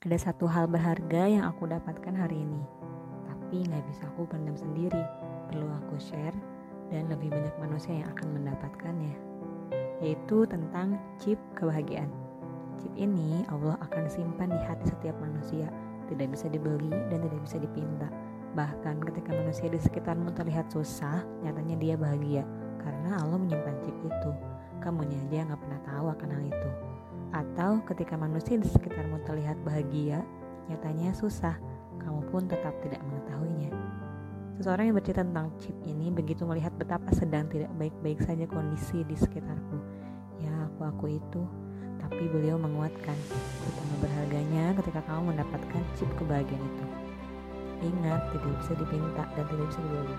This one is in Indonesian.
Ada satu hal berharga yang aku dapatkan hari ini, tapi nggak bisa aku pendam sendiri. Perlu aku share dan lebih banyak manusia yang akan mendapatkannya, yaitu tentang chip kebahagiaan. Chip ini Allah akan simpan di hati setiap manusia, tidak bisa dibeli dan tidak bisa dipinta. Bahkan ketika manusia di sekitarmu terlihat susah, nyatanya dia bahagia karena Allah menyimpan chip itu. Kamu aja nggak pernah tahu akan hal itu. Atau ketika manusia di sekitarmu terlihat bahagia, nyatanya susah, kamu pun tetap tidak mengetahuinya. Seseorang yang bercerita tentang chip ini begitu melihat betapa sedang tidak baik-baik saja kondisi di sekitarku. Ya, aku aku itu. Tapi beliau menguatkan betapa berharganya ketika kamu mendapatkan chip kebahagiaan itu. Ingat, tidak bisa dipinta dan tidak bisa dibeli.